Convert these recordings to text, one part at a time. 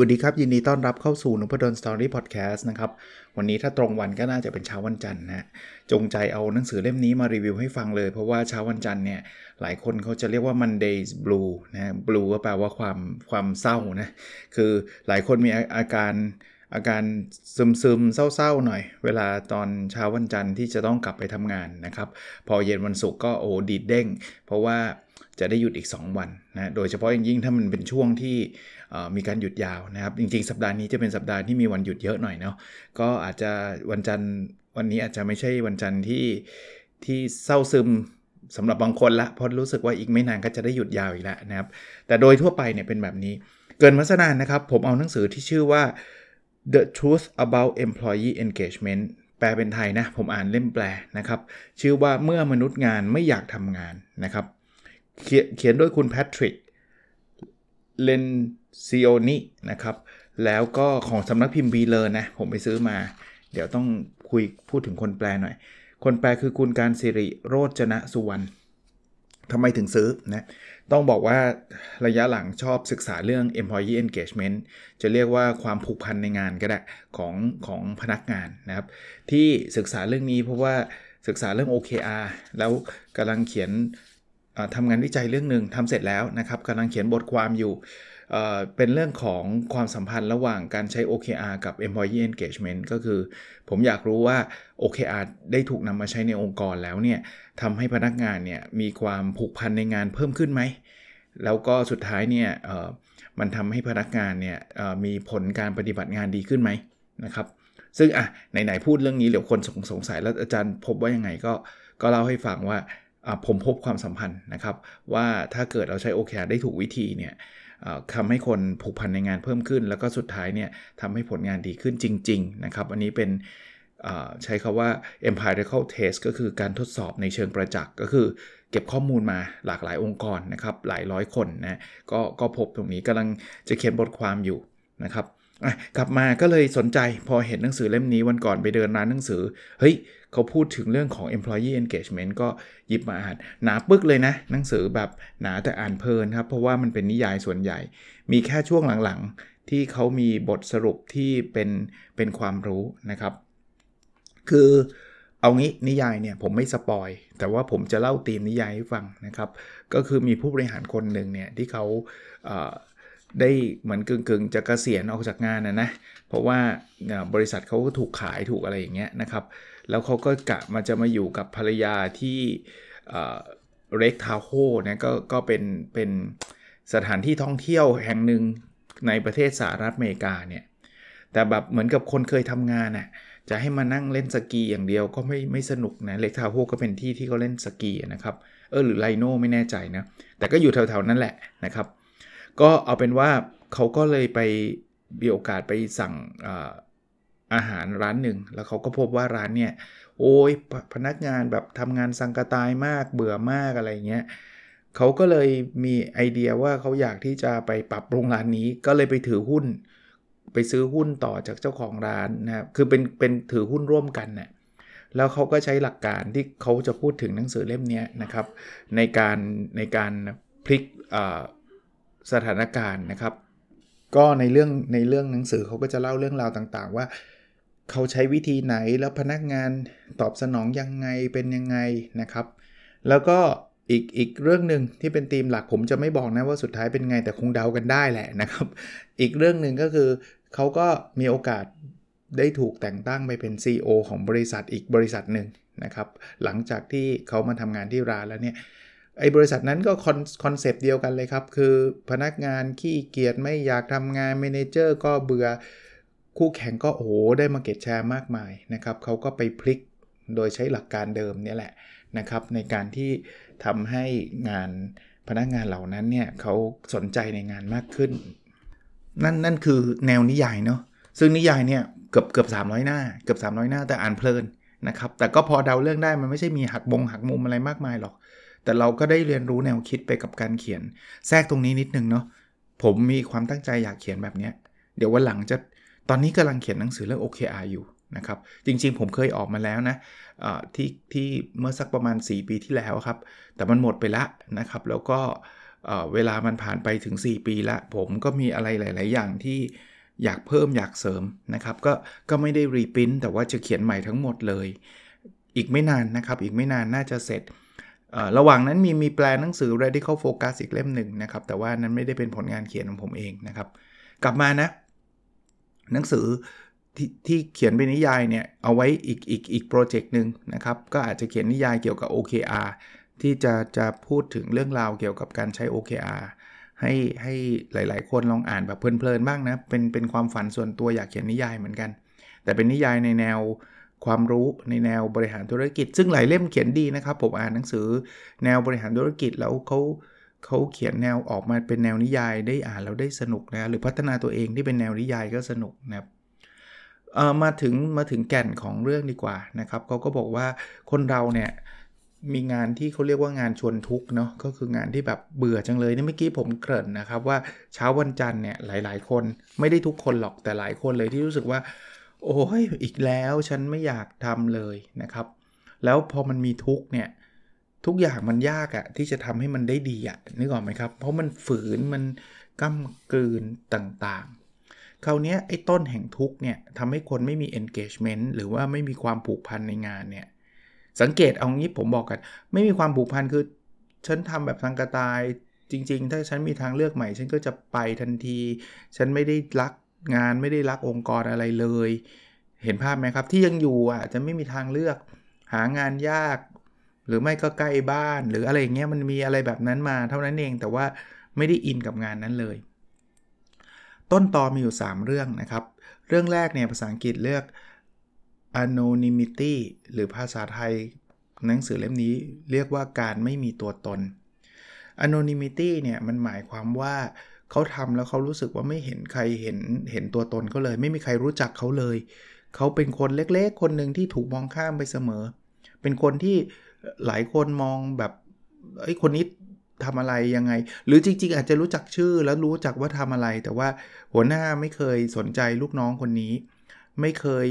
วัสดีครับ ยินดีต้อนรับเข้าสู่นพดลสตอรี่พอดแคสต์นะครับ วันนี้ถ้าตรงวันก็น่าจะเป็นเช้าวันจันทร์นะจงใจเอาหนังสือเล่มนี้มารีวิวให้ฟังเลย เพราะว่าเช้าวันจันทร์เนี่ย หลายคนเขาจะเรียกว่า Mondays Blue นะ Blue ก็แปลว่าความความเศร้านะ คือหลายคนมีอาการ อาการซึมซึมเศร้าๆหน่อย เวลาตอนเช้าวันจันทร์ที่จะต้องกลับไปทำงานนะครับ พอเย็นวันศุกร์ก็โอ้ดีดเด้ง เพราะว่าจะได้หยุดอีก 2 วันนะโดยเฉพาะอย่างยิ่งถ้ามันเป็นช่วงที่มีการหยุดยาวนะครับ จริงๆ สัปดาห์นี้จะเป็นสัปดาห์ที่มีวันหยุดเยอะหน่อยเนาะก็อาจจะวันจันทร์วันนี้อาจจะไม่ใช่วันจันทร์ที่ที่เศร้าซึมสำหรับบางคนละเพราะรู้สึกว่าอีกไม่นานก็จะได้หยุดยาวอีกแล้วนะครับ แต่โดยทั่วไปเนี่ยเป็นแบบนี้ เกินมาสนานนะครับ ผมเอาหนังสือที่ชื่อว่า The Truth About Employee Engagement แปลเป็นไทยนะ ผมอ่านเล่มแปลนะครับ ชื่อว่าเมื่อมนุษย์งานไม่อยากทำงานนะครับ เขียนโดยคุณแพทริกเลนซิโอนินะครับ แล้วก็ของสำนักพิมพ์บีเลอร์นะ ผมไปซื้อมา เดี๋ยวต้องคุยพูดถึงคนแปลหน่อย คนแปลคือคุณการสิริโรจนะสุวรรณ ทำไมถึงซื้อนะต้องบอกว่าระยะหลังชอบศึกษาเรื่อง employee engagement จะเรียกว่าความผูกพันในงานก็ได้ของของพนักงานนะครับ ที่ศึกษาเรื่องนี้เพราะว่าศึกษาเรื่อง OKR แล้วกำลังเขียนทำงานวิจัยเรื่องหนึ่งทำเสร็จแล้วนะครับกำลังเขียนบทความอยู่ เป็นเรื่องของความสัมพันธ์ระหว่างการใช้ OKR กับ Employee Engagement ก็คือ ผมอยากรู้ว่า OKR ได้ถูกนำมาใช้ในองค์กรแล้วเนี่ยทำให้พนักงานเนี่ยมีความผูกพันในงานเพิ่มขึ้นไหม แล้วก็สุดท้ายเนี่ยมันทำให้พนักงานเนี่ยมีผลการปฏิบัติงานดีขึ้นไหมนะครับซึ่งอะไหนๆพูดเรื่องนี้เดี๋ยวคนสงสงสัยแล้วอาจารย์พบว่ายังไงก็ก็เล่าให้ฟังว่าผมพบความสัมพันธ์นะครับ ว่าถ้าเกิดเราใช้ OKR ได้ถูกวิธีเนี่ย ทำให้คนผูกพันในงานเพิ่มขึ้น แล้วก็สุดท้ายเนี่ยทำให้ผลงานดีขึ้นจริง ๆ นะครับ อันนี้เป็นใช้คาว่า empirical test ก็คือการทดสอบในเชิงประจักษ์ ก็คือเก็บข้อมูลมาหลากหลายองค์กรนะครับ หลายร้อยคนนะก็ก็พบตรงนี้กำลังจะเขียนบทความอยู่นะครับ กลับมาก็เลยสนใจพอเห็นหนังสือเล่มนี้วันก่อนไปเดินร้านหนังสือ เฮ้ย เขาพูดถึงเรื่องของ employee engagement ก็หยิบมาอ่าน หนาปึกเลยนะ หนังสือแบบหนาแต่อ่านเพลินครับ เพราะว่ามันเป็นนิยายส่วนใหญ่ มีแค่ช่วงหลังๆ ที่เขามีบทสรุปที่เป็นเป็นความรู้นะครับ คือเอางี้นิยายเนี่ยผมไม่สปอย แต่ว่าผมจะเล่าธีมนิยายให้ฟังนะครับ ก็คือมีผู้บริหารคนหนึ่งเนี่ยที่เขา ได้เหมือนกึ่งๆจะกะเกษียณออกจากงานนะนะเพราะว่าบริษัทเขาก็ถูกขายถูกอะไรอย่างเงี้ยนะครับ แล้วเขาก็กะมาจะมาอยู่กับภรรยาที่เรกทาวโฮนะก็ก็เป็นเป็นสถานที่ท่องเที่ยวแห่งหนึ่งในประเทศสหรัฐอเมริกาเนี่ยแต่แบบเหมือนกับคนเคยทำงานน่ะจะให้มานั่งเล่นสกีอย่างเดียวก็ไม่ไม่สนุกนะเล็กทาวโฮก็เป็นที่ที่เขาเล่นสกีนะครับเออหรือไลโนไม่แน่ใจนะแต่ก็อยู่แถวๆนั้นแหละนะครับ ก็เอาเป็นว่าเขาก็เลยไปมีโอกาสไปสั่งอาหารร้านหนึ่ง แล้วเขาก็พบว่าร้านเนี่ย โอ้ยพนักงานแบบทำงานสังกตายมากเบื่อมากอะไรเงี้ยเขาก็เลยมีไอเดียว่าเขาอยากที่จะไปปรับปรุงร้านนี้ ก็เลยไปถือหุ้น ไปซื้อหุ้นต่อจากเจ้าของร้านนะครับคือเป็นเป็นถือหุ้นร่วมกันเนะ่ยแล้วเขาก็ใช้หลักการที่เขาจะพูดถึงหนังสือเล่มนี้นะครับ ในการในการพลิก สถานการณ์นะครับ ก็ในเรื่องในเรื่องหนังสือเขาก็จะเล่าเรื่องราวต่างๆ ว่า เขาใช้วิธีไหนแล้วพนักงานตอบสนองยังไงเป็นยังไงนะครับ แล้วก็อีกอีกเรื่องหนึ่งที่เป็นธีมหลักผมจะไม่บอกนะว่าสุดท้ายเป็นไงแต่คงเดากันได้แหละนะครับ อีกเรื่องหนึ่งก็คือเขาก็มีโอกาสได้ถูกแต่งตั้งไปเป็น CEO ของบริษัทอีกบริษัทหนึ่งนะครับ หลังจากที่เขามาทำงานที่ร้านแล้วเนี่ย ไอ้บริษัทนั้นก็ concept เดียวกันเลยครับ คือพนักงานขี้เกียจไม่อยากทำงาน manager ก็เบื่อคู่แข่งก็โอ้โหได้ market share มากมายนะครับเขาก็ไปพลิกโดยใช้หลักการเดิมนี่แหละนะครับ ในการที่ทำให้งานพนักงานเหล่านั้นเนี่ยเขาสนใจในงานมากขึ้น นั่นนั่นคือแนวนิยายเนาะซึ่งนิยายเนี่ยเกือบเกือบสามหน้า เกือบ300 หน้าแต่อ่านเพลินนะครับแต่ก็พอเดาเรื่องได้มันไม่ใช่มีหักบงหักมุมอะไรมากมายหรอก แต่เราก็ได้เรียนรู้แนวคิดไปกับการเขียน แทรกตรงนี้นิดนึงเนาะผมมีความตั้งใจอยากเขียนแบบนี้เดี๋ยววันหลังจะตอนนี้กำลังเขียนหนังสือเรื่อง OKR อยู่นะครับจริงๆ ผมเคยออกมาแล้วนะที่ที่เมื่อสักประมาณ 4 ปีที่แล้วครับ แต่มันหมดไปละนะครับ แล้วก็เวลามันผ่านไปถึง 4 ปีละผมก็มีอะไรหลาย ๆ อย่างที่อยากเพิ่มอยากเสริมนะครับ ก็ก็ไม่ได้ reพิมพ์แต่ว่าจะเขียนใหม่ทั้งหมดเลย อีกไม่นานนะครับ อีกไม่นานน่าจะเสร็จ ระหว่างนั้นมีมีแปลหนังสือ radical focus อีกเล่มหนึ่งนะครับ แต่ว่านั้นไม่ได้เป็นผลงานเขียนของผมเองนะครับ กลับมานะ หนังสือที่เขียนเป็นนิยายเนี่ย เอาไว้อีกอีกอีก project หนึ่งนะครับ ก็อาจจะเขียนนิยายเกี่ยวกับ OKR ที่จะจะพูดถึงเรื่องราวเกี่ยวกับการใช้ OKR ให้ให้หลาย ๆ คนลองอ่านแบบเพลินๆบ้างนะ เป็นเป็นความฝันส่วนตัวอยากเขียนนิยายเหมือนกัน แต่เป็นนิยายในแนว ความรู้ในแนวบริหารธุรกิจ ซึ่งหลายเล่มเขียนดีนะครับ ผมอ่านหนังสือ แนวบริหารธุรกิจแล้วเขาเขาเขียนแนวออกมาเป็นแนวนิยายได้อ่านแล้วได้สนุกนะหรือพัฒนาตัวเองที่เป็นแนวนิยายก็สนุกนะครับมาถึงมาถึงแก่นของเรื่องดีกว่านะครับเขาก็บอกว่าคนเราเนี่ยมีงานที่เขาเรียกว่างานชวนทุกเนาะก็คืองานที่แบบเบื่อจังเลยนี่เมื่อกี้ผมเกริ่นนะครับว่าเช้าวันจันทร์เนี่ยหลาย ๆ คนไม่ได้ทุกคนหรอกแต่หลายคนเลยที่รู้สึกว่า โอ้ยอีกแล้วฉันไม่อยากทำเลยนะครับ แล้วพอมันมีทุกเนี่ยทุกอย่างมันยากอะที่จะทำให้มันได้ดีอะนึกออกไหมครับ เพราะมันฝืนมันก้ากลืนต่างๆ คราวนี้ไอ้ต้นแห่งทุกเนี่ยทำให้คนไม่มี engagement หรือว่าไม่มีความผูกพันในงานเนี่ยสังเกตเอางี้ผมบอกกันไม่มีความผูกพันคือ ฉันทำแบบทางกระตายจริง ๆ ถ้าฉันมีทางเลือกใหม่ ฉันก็จะไปทันที ฉันไม่ได้รัก งานไม่ได้รักองค์กรอะไรเลย เห็นภาพไหมครับ ที่ยังอยู่อะจะไม่มีทางเลือกหางานยาก หรือไม่ก็ใกล้บ้าน หรืออะไรเงี้ยมันมีอะไรแบบนั้นมาเท่านั้นเองแต่ว่าไม่ได้อินกับงานนั้นเลย ต้นตอมีอยู่ 3 เรื่องนะครับ เรื่องแรกเนี่ยภาษาอังกฤษเลือก anonymity หรือภาษาไทยหนังสือเล่มนี้เรียกว่าการไม่มีตัวตน anonymity เนี่ยมันหมายความว่า เขาทำแล้วเขารู้สึกว่าไม่เห็นใครเห็นเห็นตัวตนเขาเลย ไม่มีใครรู้จักเขาเลย เขาเป็นคนเล็กๆ คนหนึ่งที่ถูกมองข้ามไปเสมอ เป็นคนที่หลายคนมองแบบไอ้คนนี้ทำอะไรยังไง หรือจริง ๆ อาจจะรู้จักชื่อแล้วรู้จักว่าทำอะไร แต่ว่าหัวหน้าไม่เคยสนใจลูกน้องคนนี้ ไม่เคย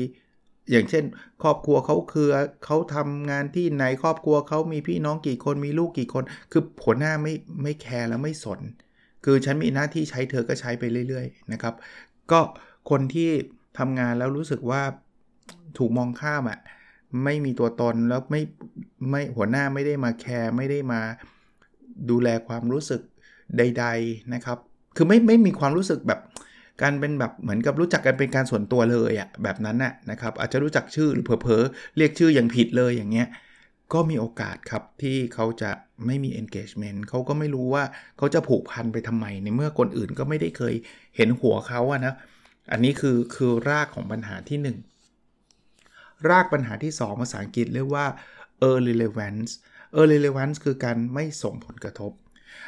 อย่างเช่น ครอบครัวเขาคือเขาทำงานที่ไหนครอบครัวเขามีพี่น้องกี่คนมีลูกกี่คน คือหัวหน้าไม่ไม่แคร์แล้วไม่สน คือฉันมีหน้าที่ใช้เธอก็ใช้ไปเรื่อยๆนะครับ ก็คนที่ทำงานแล้วรู้สึกว่าถูกมองข้ามอะ่ะไม่มีตัวตนแล้วไม่ไม่หัวหน้าไม่ได้มาแคร์ไม่ได้มาดูแลความรู้สึกใด ๆนะครับ คือไม่ไม่มีความรู้สึกแบบการเป็นแบบเหมือนกับรู้จักกันเป็นการส่วนตัวเลยอะแบบนั้นน่ะนะครับอาจจะรู้จักชื่อหรือเผลอๆเรียกชื่ออย่างผิดเลยอย่างเงี้ย ก็มีโอกาสครับที่เขาจะไม่มี engagement เขาก็ไม่รู้ว่าเขาจะผูกพันไปทำไม ในเมื่อคนอื่นก็ไม่ได้เคยเห็นหัวเขาอะนะ อันนี้คือคือรากของปัญหาที่ 1 รากปัญหาที่ 2 ภาษาอังกฤษเรียกว่า irrelevance irrelevance คือการไม่ส่งผลกระทบ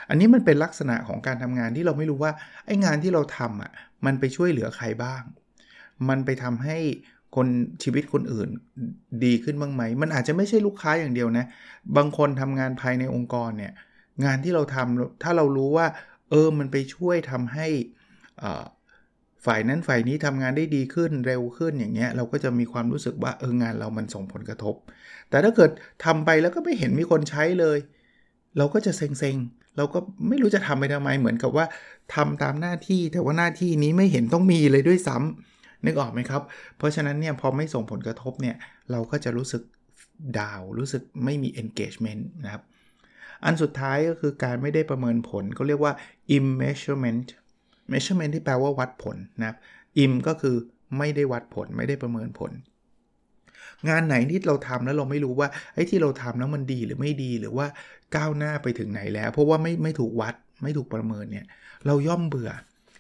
อันนี้มันเป็นลักษณะของการทำงานที่เราไม่รู้ว่าไอ้งานที่เราทำอะมันไปช่วยเหลือใครบ้าง มันไปทำให้ คนชีวิตคนอื่นดีขึ้นบ้างไหม มันอาจจะไม่ใช่ลูกค้าอย่างเดียวนะ บางคนทำงานภายในองค์กรเนี่ย งานที่เราทำถ้าเรารู้ว่า เออ มันไปช่วยทำให้ฝ่ายนั้นฝ่ายนี้ทำงานได้ดีขึ้นเร็วขึ้นอย่างเงี้ย เราก็จะมีความรู้สึกว่าเอองานเรามันส่งผลกระทบ แต่ถ้าเกิดทำไปแล้วก็ไม่เห็นมีคนใช้เลย เราก็จะเซ็งเราก็ไม่รู้จะทำไปทำไมเหมือนกับว่าทำตามหน้าที่แต่ว่าหน้าที่นี้ไม่เห็นต้องมีเลยด้วยซ้ำ นึกออกไหมครับ เพราะฉะนั้นเนี่ยพอไม่ส่งผลกระทบเนี่ยเราก็จะรู้สึกดาวรู้สึกไม่มี engagement นะครับ อันสุดท้ายก็คือการไม่ได้ประเมินผลก็เรียกว่า immeasurement measurement ที่แปลว่าวัดผลนะครับ im ก็คือไม่ได้วัดผลไม่ได้ประเมินผล งานไหนที่เราทำแล้วเราไม่รู้ว่าไอ้ที่เราทำแล้วมันดีหรือไม่ดีหรือว่าก้าวหน้าไปถึงไหนแล้ว เพราะว่าไม่ไม่ถูกวัดไม่ถูกประเมินเนี่ยเราย่อมเบื่อ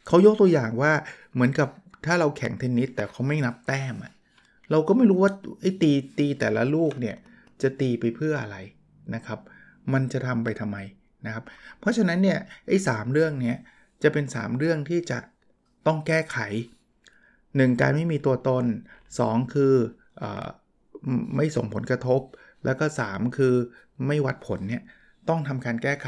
เขายกตัวอย่างว่าเหมือนกับ ถ้าเราแข่งเทนนิสแต่เขาไม่นับแต้มอะเราก็ไม่รู้ว่าไอ้ตีตีแต่ละลูกเนี่ยจะตีไปเพื่ออะไรนะครับ มันจะทำไปทำไมนะครับ เพราะฉะนั้นเนี่ยไอ้สเรื่องเนี้ยจะเป็น 3 เรื่องที่จะต้องแก้ไข 1. การไม่มีตัวตน 2 คืออไม่ส่งผลกระทบ แล้วก็ 3 คือไม่วัดผลเนี่ยต้องทำการแก้ไข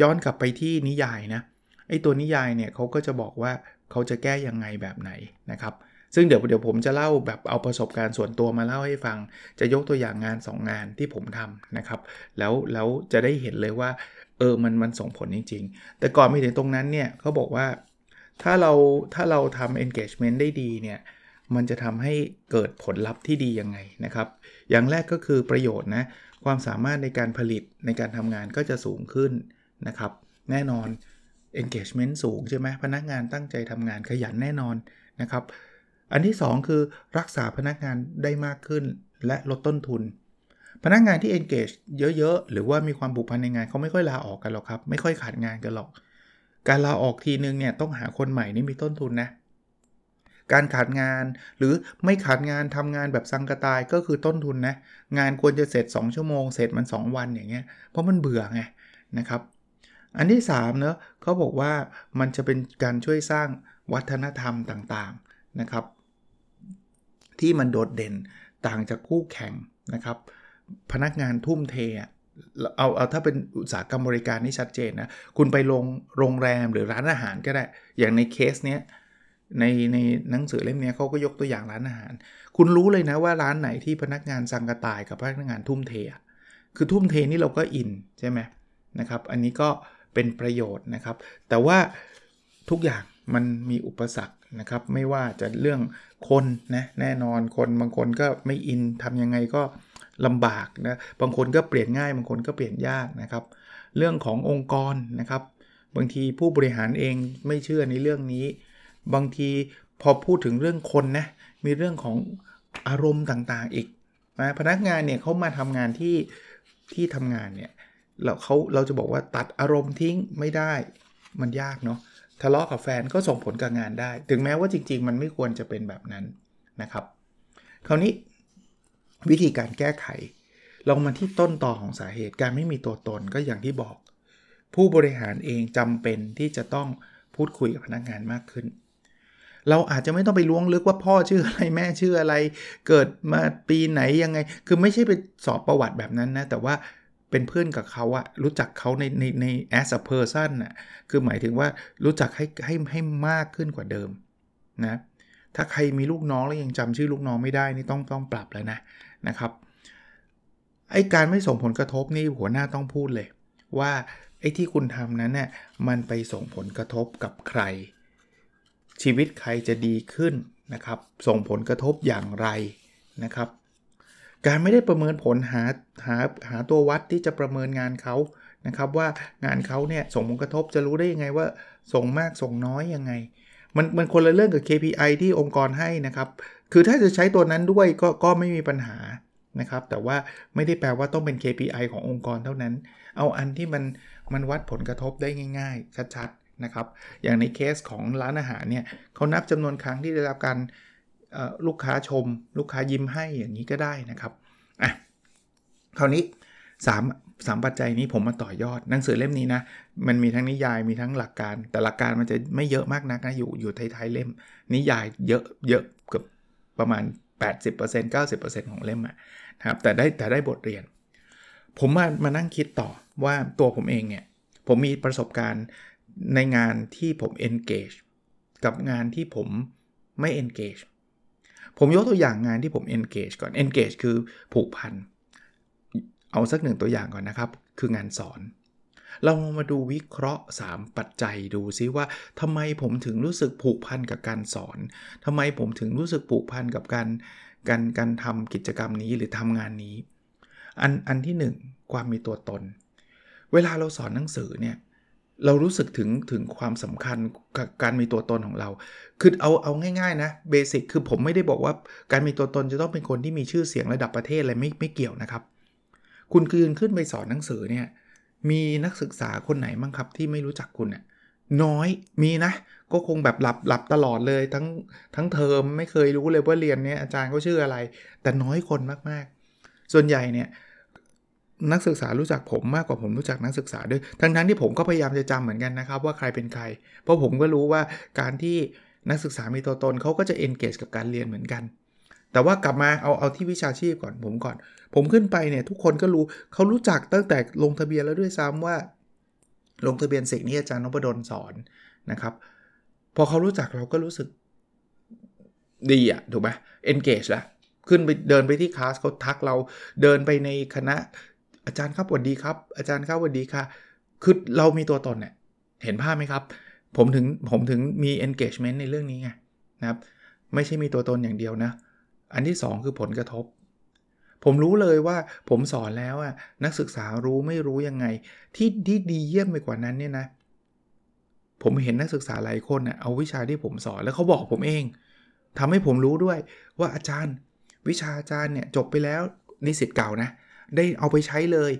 ย้อนกลับไปที่นิยายนะไอ้ตัวนิยายเนี่ยเขาก็จะบอกว่า เขาจะแก้ยังไงแบบไหนนะครับ ซึ่งเดี๋ยวเดี๋ยวผมจะเล่าแบบเอาประสบการณ์ส่วนตัวมาเล่าให้ฟัง จะยกตัวอย่างงาน 2 งานที่ผมทำนะครับ แล้วแล้วจะได้เห็นเลยว่าเออมันมันส่งผลจริง ๆ แต่ก่อนไปถึงตรงนั้นเนี่ยเขาบอกว่าถ้าเราถ้าเราทำ engagement ได้ดีเนี่ยมันจะทำให้เกิดผลลัพธ์ที่ดียังไงนะครับ อย่างแรกก็คือประโยชน์นะความสามารถในการผลิตในการทำงานก็จะสูงขึ้นนะครับ แน่นอน engagement สูงใช่ไหมพนักงานตั้งใจทำงานขยันแน่นอนนะครับ อันที่ 2 คือรักษาพนักงานได้มากขึ้นและลดต้นทุน พนักงานที่ engage เยอะๆ หรือว่ามีความผูกพันในงานเขาไม่ค่อยลาออกกันหรอกครับ ไม่ค่อยขาดงานกันหรอก การลาออกทีนึงเนี่ยต้องหาคนใหม่นี่มีต้นทุนนะการขาดงานหรือไม่ขาดงานทำงานแบบสังกตายก็คือต้นทุนนะ งานควรจะเสร็จ 2 ชั่วโมง เสร็จมัน 2 วันอย่างเงี้ยเพราะมันเบื่อไงนะครับ อันที่3เนอะ เขาบอกว่ามันจะเป็นการช่วยสร้างวัฒนธรรมต่างๆนะครับ ที่มันโดดเด่นต่างจากคู่แข่งนะครับ พนักงานทุ่มเทเอาเอาถ้าเป็นอุตสาหกรรมบริการนี่ชัดเจนนะ คุณไปโรงโรงแรมหรือร้านอาหารก็ได้ อย่างในเคสเนี้ยในในหนังสือเล่มนี้เขาก็ยกตัวอย่างร้านอาหาร คุณรู้เลยนะว่าร้านไหนที่พนักงานสังกตายกับพนักงานทุ่มเท คือทุ่มเทนี่เราก็อินใช่ไหมนะครับ อันนี้ก็ เป็นประโยชน์นะครับ แต่ว่าทุกอย่างมันมีอุปสรรคนะครับ ไม่ว่าจะเรื่องคนนะแน่นอนคนบางคนก็ไม่อินทำยังไงก็ลำบากนะบางคนก็เปลี่ยนง่ายบางคนก็เปลี่ยนยากนะครับ เรื่องขององค์กรนะครับ บางทีผู้บริหารเองไม่เชื่อในเรื่องนี้ บางทีพอพูดถึงเรื่องคนนะมีเรื่องของอารมณ์ต่างๆอีกนะพนักงานเนี่ยเขามาทำงานที่ที่ทำงานเนี่ย เราเขาเราจะบอกว่าตัดอารมณ์ทิ้งไม่ได้มันยากเนาะทะเลาะกับแฟนก็ส่งผลกับงานได้ ถึงแม้ว่าจริง ๆ มันไม่ควรจะเป็นแบบนั้นนะครับ คราวนี้วิธีการแก้ไข ลงมาที่ต้นต่อของสาเหตุการไม่มีตัวตนก็อย่างที่บอก ผู้บริหารเองจำเป็นที่จะต้องพูดคุยกับพนักงานมากขึ้น เราอาจจะไม่ต้องไปล้วงลึกว่าพ่อชื่ออะไรแม่ชื่ออะไร เกิดมาปีไหนยังไง คือไม่ใช่ไปสอบประวัติแบบนั้นนะแต่ว่า เป็นเพื่อนกับเขาอะรู้จักเขาในในใน as a person อะคือหมายถึงว่ารู้จักให้ให้ให้มากขึ้นกว่าเดิมนะถ้าใครมีลูกน้องแล้วยังจำชื่อลูกน้องไม่ได้นี่ต้องต้องปรับแล้วนะนะครับไอการไม่ส่งผลกระทบนี่หัวหน้าต้องพูดเลย ว่าไอ้ที่คุณทำนั้นเนี่ยมันไปส่งผลกระทบกับใคร ชีวิตใครจะดีขึ้นนะครับ ส่งผลกระทบอย่างไรนะครับ การไม่ได้ประเมินผลหาหาหาตัววัดที่จะประเมินงานเขานะครับ ว่างานเขาเนี่ยส่งผลกระทบจะรู้ได้ยังไงว่าส่งมากส่งน้อยยังไง มันมันคนละเรื่องกับ KPI ที่องค์กรให้นะครับ คือถ้าจะใช้ตัวนั้นด้วยก็ก็ไม่มีปัญหานะครับ แต่ว่าไม่ได้แปลว่าต้องเป็น KPI ขององค์กรเท่านั้น เอาอันที่มันมันวัดผลกระทบได้ง่าย ๆ ชัดๆนะครับ อย่างในเคสของร้านอาหารเนี่ยเขานับจำนวนครั้งที่ได้รับการ ลูกค้าชม ลูกค้ายิ้มให้อย่างนี้ก็ได้นะครับอะคราวนี้3 3ปัจจัยนี้ผมมาต่อยอดหนังสือเล่มนี้นะ มันมีทั้งนิยายมีทั้งหลักการ แต่หลักการมันจะไม่เยอะมากนักนะอยู่อยู่ท้ายๆเล่ม นิยายเยอะเยอะเกือบประมาณ 80% 90%ของเล่มนะครับแต่ได้แต่ได้บทเรียน ผมมามานั่งคิดต่อว่าตัวผมเองเนี่ย ผมมีประสบการณ์ในงานที่ผม engage กับงานที่ผมไม่ engage ผมยกตัวอย่างงานที่ผม engage ก่อน engage คือผูกพัน เอาสักหนึ่งตัวอย่างก่อนนะครับ คืองานสอน เรามาดูวิเคราะห์ 3 ปัจจัยดูซิว่าทำไมผมถึงรู้สึกผูกพันกับการสอนทำไมผมถึงรู้สึกผูกพันกับการการการทำกิจกรรมนี้หรือทำงานนี้ อันอันที่ 1 ความมีตัวตน เวลาเราสอนหนังสือเนี่ย เรารู้สึกถึงถึงความสำคัญกับการมีตัวตนของเรา คือเอาเอาง่ายๆนะเบสิกคือผมไม่ได้บอกว่าการมีตัวตนจะต้องเป็นคนที่มีชื่อเสียงระดับประเทศอะไรไม่ไม่เกี่ยวนะครับ คุณคืนขึ้นไปสอนหนังสือเนี่ยมีนักศึกษาคนไหนบ้างครับที่ไม่รู้จักคุณเนี่ยน้อยมีนะ ก็คงแบบหลับหลับตลอดเลยทั้งทั้งเทอมไม่เคยรู้เลยว่าเรียนเนี้ยอาจารย์เขาชื่ออะไร แต่น้อยคนมากๆ ส่วนใหญ่เนี่ย นักศึกษารู้จักผมมากกว่าผมรู้จักนักศึกษาด้วยทั้งทั้งที่ผมก็พยายามจะจำเหมือนกันนะครับว่าใครเป็นใคร เพราะผมก็รู้ว่าการที่นักศึกษามีตัวตนเขาก็จะ engage กับการเรียนเหมือนกัน แต่ว่ากลับมาเอาเอาที่วิชาชีพก่อนผมก่อน ผมขึ้นไปเนี่ยทุกคนก็รู้เขารู้จักตั้งแต่ลงทะเบียนแล้วด้วยซ้ำว่า ลงทะเบียนสิกนี่อาจารย์นพดลสอนนะครับ พอเขารู้จักเราก็รู้สึกดีอะถูกไหม engage ล้วขึ้นไปเดินไปที่คลาสเขาทักเราเดินไปในคณะ อาจารย์ครับสวัสดีครับ อาจารย์ครับสวัสดีค่ะ คือเรามีตัวตนเนี่ยเห็นภาพไหมครับ ผมถึงผมถึงมี engagement ในเรื่องนี้ไงนะครับ ไม่ใช่มีตัวตนอย่างเดียวนะ อันที่ 2 คือผลกระทบ ผมรู้เลยว่าผมสอนแล้วอะนักศึกษารู้ไม่รู้ยังไง ที่ที่ดีเยี่ยมไปกว่านั้นเนี่ยนะ ผมเห็นนักศึกษาหลายคนอะเอาวิชาที่ผมสอนแล้วเขาบอกผมเองทำให้ผมรู้ด้วยว่าอาจารย์ วิชาอาจารย์เนี่ยจบไปแล้วนิสิตเก่านะ ได้เอาไปใช้เลย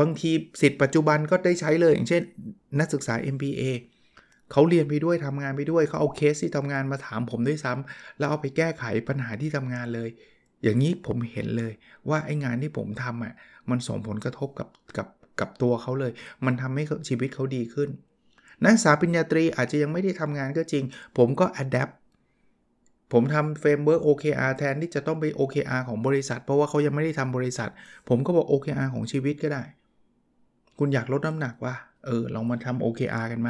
บางทีสิทธิ์ปัจจุบันก็ได้ใช้เลย อย่างเช่น นักศึกษา MBA เขาเรียนไปด้วยทำงานไปด้วยเขาเอาเคสที่ทำงานมาถามผมด้วยซ้ำแล้วเอาไปแก้ไขปัญหาที่ทำงานเลย อย่างนี้ผมเห็นเลยว่าไอ้งานที่ผมทำอะมันส่งผลกระทบกับกับกับตัวเขาเลย มันทำให้ชีวิตเขาดีขึ้น นักศึกษาปริญญาตรีอาจจะยังไม่ได้ทำงานก็จริง ผมก็ adapt ผมทำ framework OKR แทนที่จะต้องไป OKR ของบริษัท เพราะว่าเขายังไม่ได้ทำบริษัท ผมก็บอก OKR ของชีวิตก็ได้ คุณอยากลดน้ำหนักว่าเออลองมาทำ OKR กันไหม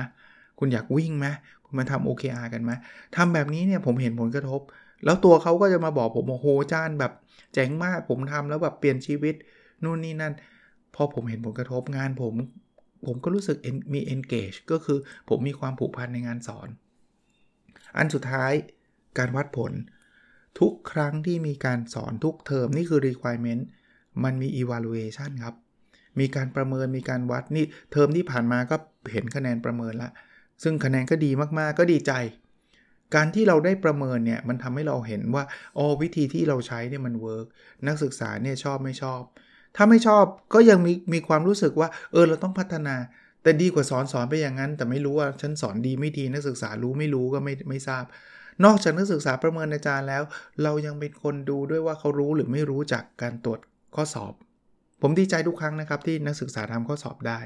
คุณอยากวิ่งไหมคุณมาทำ OKR กันไหมทำแบบนี้เนี่ยผมเห็นผลกระทบ แล้วตัวเขาก็จะมาบอกผมโอ้โหจานแบบเจ๋งมากผมทำแล้วแบบเปลี่ยนชีวิตนู่นนี่นั่นพอผมเห็นผลกระทบงานผม ผมก็รู้สึกมี engage ก็คือผมมีความผูกพันในงานสอน อันสุดท้าย การวัดผล ทุกครั้งที่มีการสอนทุกเทอมนี่คือ requirement มันมี evaluation ครับ มีการประเมินมีการวัดนี่เทอมที่ผ่านมาก็เห็นคะแนนประเมินละ ซึ่งคะแนนก็ดีมากๆก็ดีใจ การที่เราได้ประเมินเนี่ยมันทำให้เราเห็นว่าอ๋อวิธีที่เราใช้เนี่ยมัน work นักศึกษาเนี่ยชอบไม่ชอบ ถ้าไม่ชอบก็ยังมีมีความรู้สึกว่าเออเราต้องพัฒนา แต่ดีกว่าสอนสอนไปอย่างนั้น แต่ไม่รู้ว่าฉันสอนดีไม่ดีนักศึกษารู้ไม่รู้ก็ไม่ไม่ทราบ นอกจากนักศึกษาประเมินอาจารย์แล้ว เรายังเป็นคนดูด้วยว่าเขารู้หรือไม่รู้จากการตรวจข้อสอบ ผมดีใจทุกครั้งนะครับที่นักศึกษาทำข้อสอบได้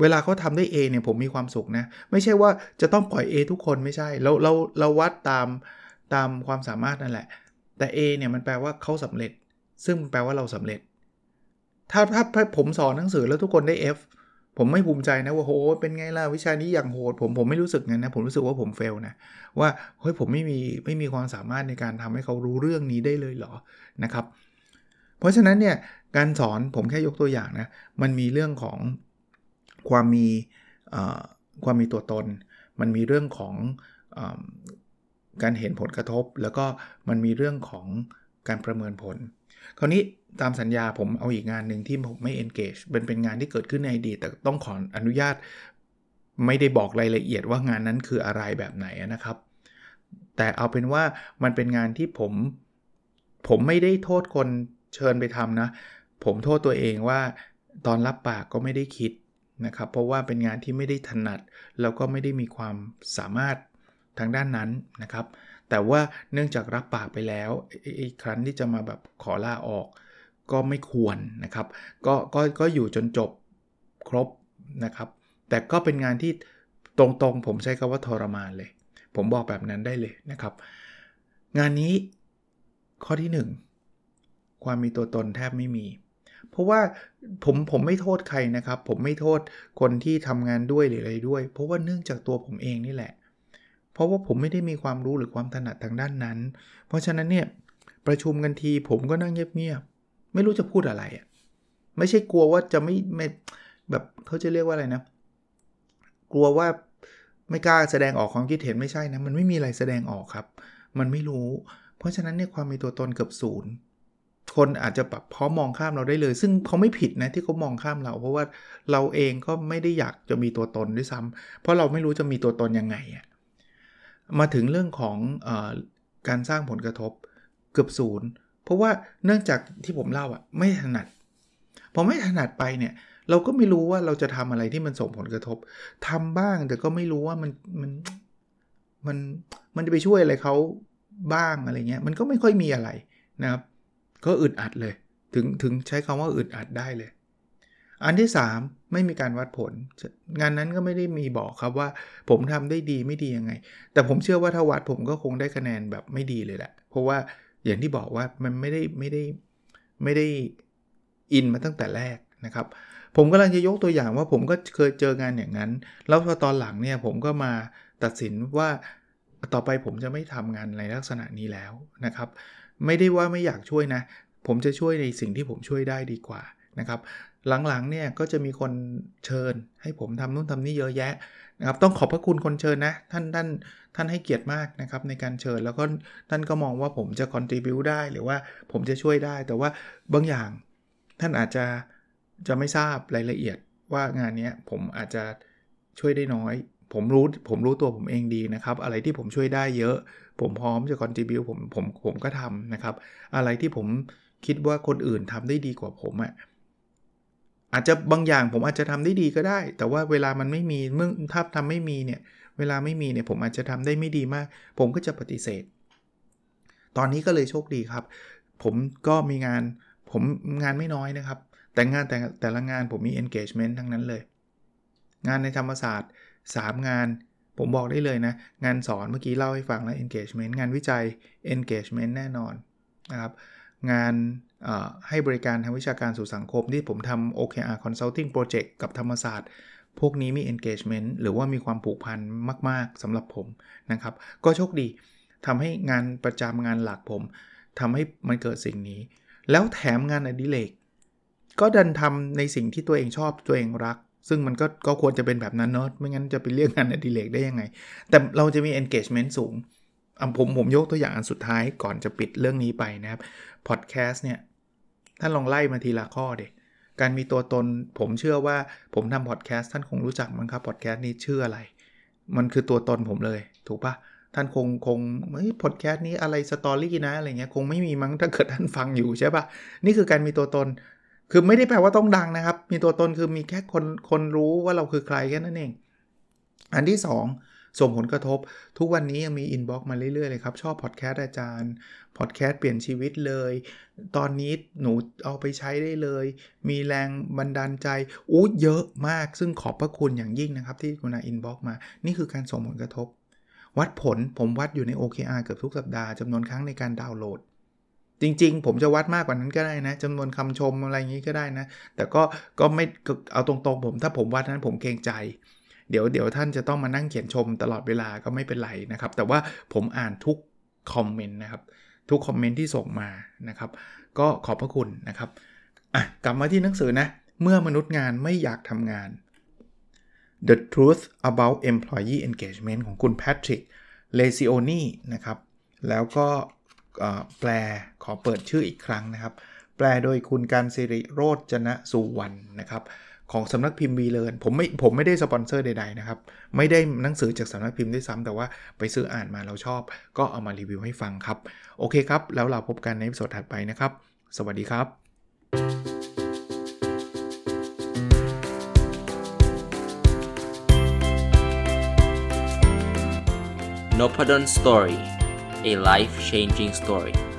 เวลาเขาทำได้ A เนี่ยผมมีความสุขนะ ไม่ใช่ว่าจะต้องปล่อย A ทุกคนไม่ใช่ เราเราเราวัดตามตามความสามารถนั่นแหละ แต่ A เนี่ยมันแปลว่าเขาสำเร็จ ซึ่งแปลว่าเราสำเร็จ ถ้าถ้าผมสอนหนังสือแล้วทุกคนได้ F ผมไม่ภูมิใจนะว่าโหเป็นไงล่ะวิชานี้อย่างโหดผมผมไม่รู้สึกงั้นนะผมรู้สึกว่าผมเฟลนะว่าเฮ้ยผมไม่มีไม่มีความสามารถในการทำให้เขารู้เรื่องนี้ได้เลยเหรอนะครับ เพราะฉะนั้นเนี่ยการสอนผมแค่ยกตัวอย่างนะมันมีเรื่องของความมีความมีตัวตน มันมีเรื่องของอการเห็นผลกระทบ แล้วก็มันมีเรื่องของการประเมินผล คราวนี้ตามสัญญาผมเอาอีกงานหนึ่งที่ผมไม่ engage เป็นเป็นงานที่เกิดขึ้นในอดีตแต่ต้องขออนุญาต ไม่ได้บอกรายละเอียดว่างานนั้นคืออะไรแบบไหนนะครับ แต่เอาเป็นว่ามันเป็นงานที่ผมผมไม่ได้โทษคนเชิญไปทำนะ ผมโทษตัวเองว่าตอนรับปากก็ไม่ได้คิดนะครับ เพราะว่าเป็นงานที่ไม่ได้ถนัด แล้วก็ไม่ได้มีความสามารถทางด้านนั้นนะครับ แต่ว่าเนื่องจากรับปากไปแล้วไอีกครั้นที่จะมาแบบขอลาออก ก็ไม่ควรนะครับ ก็ก็ก็อยู่จนจบครบนะครับ แต่ก็เป็นงานที่ตรงๆ ผมใช้คำว่าทรมานเลย ผมบอกแบบนั้นได้เลยนะครับ งานนี้ข้อที่ 1 ความมีตัวตนแทบไม่มี เพราะว่าผมผมไม่โทษใครนะครับ ผมไม่โทษคนที่ทำงานด้วยหรืออะไรด้วย เพราะว่าเนื่องจากตัวผมเองนี่แหละ เพราะว่าผมไม่ได้มีความรู้หรือความถนัดทางด้านนั้น เพราะฉะนั้นเนี่ยประชุมกันทีผมก็นั่งเงียบๆไม่รู้จะพูดอะไรอะไม่ใช่กลัวว่าจะไม่ไม่แบบเขาจะเรียกว่าอะไรนะ กลัวว่าไม่กล้าแสดงออกความคิดเห็นไม่ใช่นะ มันไม่มีอะไรแสดงออกครับ มันไม่รู้ เพราะฉะนั้นเนี่ยความมีตัวตนเกือบศูนย์คนอาจจะแบบพร้อมมองข้ามเราได้เลย ซึ่งเขาไม่ผิดนะที่เขามองข้ามเรา เพราะว่าเราเองก็ไม่ได้อยากจะมีตัวตนด้วยซ้ำเพราะเราไม่รู้จะมีตัวตนยังไงอะ มาถึงเรื่องของอการสร้างผลกระทบเกือบศูนย์เพราะว่าเนื่องจากที่ผมเล่าอะไม่ถนัดพอไม่ถนัดไปเนี่ยเราก็ไม่รู้ว่าเราจะทำอะไรที่มันส่งผลกระทบทำบ้างแต่ก็ไม่รู้ว่ามันมันมันมันจะไปช่วยอะไรเขาบ้างอะไรเงี้ยมันก็ไม่ค่อยมีอะไรนะครับ ก็อึดอัดเลย ถึงถึงใช้คำว่าอึดอัดได้เลย อันที่ 3 ไม่มีการวัดผล งานนั้นก็ไม่ได้มีบอกครับว่าผมทำได้ดีไม่ดียังไง แต่ผมเชื่อว่าถ้าวัดผมก็คงได้คะแนนแบบไม่ดีเลยแหละ เพราะว่าอย่างที่บอกว่ามันไม่ได้ไม่ได้ไม่ได้อินมาตั้งแต่แรกนะครับ ผมกำลังจะยกตัวอย่างว่าผมก็เคยเจองานอย่างนั้น แล้วพอตอนหลังเนี่ยผมก็มาตัดสินว่าต่อไปผมจะไม่ทำงานในลักษณะนี้แล้วนะครับ ไม่ได้ว่าไม่อยากช่วยนะ ผมจะช่วยในสิ่งที่ผมช่วยได้ดีกว่านะครับ หลังๆเนี่ยก็จะมีคนเชิญให้ผมทำนู่นทำนี่เยอะแยะนะครับต้องขอบพระคุณคนเชิญนะท่านท่านท่านให้เกียรติมากนะครับในการเชิญแล้วก็ท่านก็มองว่าผมจะ contribu ได้หรือว่าผมจะช่วยได้ แต่ว่าบางอย่างท่านอาจจะจะไม่ทราบรายละเอียดว่างานนี้ผมอาจจะช่วยได้น้อย ผมรู้ผมรู้ตัวผมเองดีนะครับ อะไรที่ผมช่วยได้เยอะ ผมพร้อมจะ contribu ผมผมผมก็ทำนะครับ อะไรที่ผมคิดว่าคนอื่นทำได้ดีกว่าผมอะ่ะ อาจจะบางอย่างผมอาจจะทำได้ดีก็ได้ แต่ว่าเวลามันไม่มีเมื่อถ้าทำไม่มีเนี่ย เวลาไม่มีเนี่ยผมอาจจะทำได้ไม่ดีมาก ผมก็จะปฏิเสธ ตอนนี้ก็เลยโชคดีครับ ผมก็มีงานผมงานไม่น้อยนะครับ แต่งานแต่แต่ละงานผมมี engagement ทั้งนั้นเลย งานในธรรมศาสตร์ 3 งาน ผมบอกได้เลยนะ งานสอนเมื่อกี้เล่าให้ฟังแล้ว engagement งานวิจัย engagement แน่นอนนะครับ งาน ให้บริการทางวิชาการสู่สังคมที่ผมทำ OKR Consulting Project กับธรรมศาสตร์ พวกนี้มี engagement หรือว่ามีความผูกพันมาก ๆสำหรับผมนะครับ ก็โชคดีทำให้งานประจำงานหลักผมทำให้มันเกิดสิ่งนี้ แล้วแถมงานอดิเรกก็ดันทำในสิ่งที่ตัวเองชอบตัวเองรัก ซึ่งมันก็ก็ควรจะเป็นแบบนั้นเนอะไม่งั้นจะไปเรียกงานอดิเรกได้ยังไง แต่เราจะมี engagement สูงผมผมยกตัวอย่างอันสุดท้ายก่อนจะปิดเรื่องนี้ไปนะครับพอดแคสต์เนี่ย ท่านลองไล่มาทีละข้อเด็กการมีตัวตนผมเชื่อว่าผมทำพอดแคสต์ท่านคงรู้จักมั้งครับพอดแคสต์นี้ชื่ออะไร มันคือตัวตนผมเลย ถูกปะท่านคงคงเฮ้ยพอดแคสต์นี้อะไร story นะอะไรเงี้ยคงไม่มีมั้งถ้าเกิดท่านฟังอยู่ใช่ปะนี่คือการมีตัวตน คือไม่ได้แปลว่าต้องดังนะครับ มีตัวตนคือมีแค่คนคนรู้ว่าเราคือใครแค่นั้นเอง อันที่ 2 ส่งผลกระทบ ทุกวันนี้ยังมี inbox มาเรื่อยๆเลยครับ ชอบพอดแคสต์อาจารย์พอดแคสต์เปลี่ยนชีวิตเลย ตอนนี้หนูเอาไปใช้ได้เลย มีแรงบันดาลใจอู้หูเยอะมาก ซึ่งขอบพระคุณอย่างยิ่งนะครับ ที่คุณอ่า inbox มา นี่คือการส่งผลกระทบ วัดผลผมวัดอยู่ใน OKR เกือบทุกสัปดาห์จำนวนครั้งในการดาวน์โหลดจริง ๆ ผมจะวัดมากกว่านั้นก็ได้นะจำนวนคำชมอะไรอย่างนี้ก็ได้นะ แต่ก็ก็ไม่เอาตรงๆผมถ้าผมวัดนั้นผมเกรงใจ เดี๋ยวเดี๋ยวท่านจะต้องมานั่งเขียนชมตลอดเวลาก็ไม่เป็นไรนะครับ แต่ว่าผมอ่านทุกคอมเมนต์นะครับ ทุกคอมเมนต์ที่ส่งมานะครับ ก็ขอบพระคุณนะครับอะกลับมาที่หนังสือนะ เมื่อมนุษย์งานไม่อยากทำงาน The Truth About Employee Engagement ของคุณ Patrick l e c i o n i นะครับ แล้วก็แปลขอเปิดชื่ออีกครั้งนะครับ แปลโดยคุณการสิริโรจนะสุวรรณนะครับ ของสำนักพิมพ์วีเลนผมไม่ผมไม่ได้สปอนเซอร์ใดๆนะครับ ไม่ได้หนังสือจากสำนักพิมพ์ด้วยซ้ำแต่ว่าไปซื้ออ่านมาเราชอบ ก็เอามารีวิวให้ฟังครับ โอเคครับ แล้วเราพบกันในสดถัดไปนะครับ สวัสดีครับ n o p a d o n Story a life changing story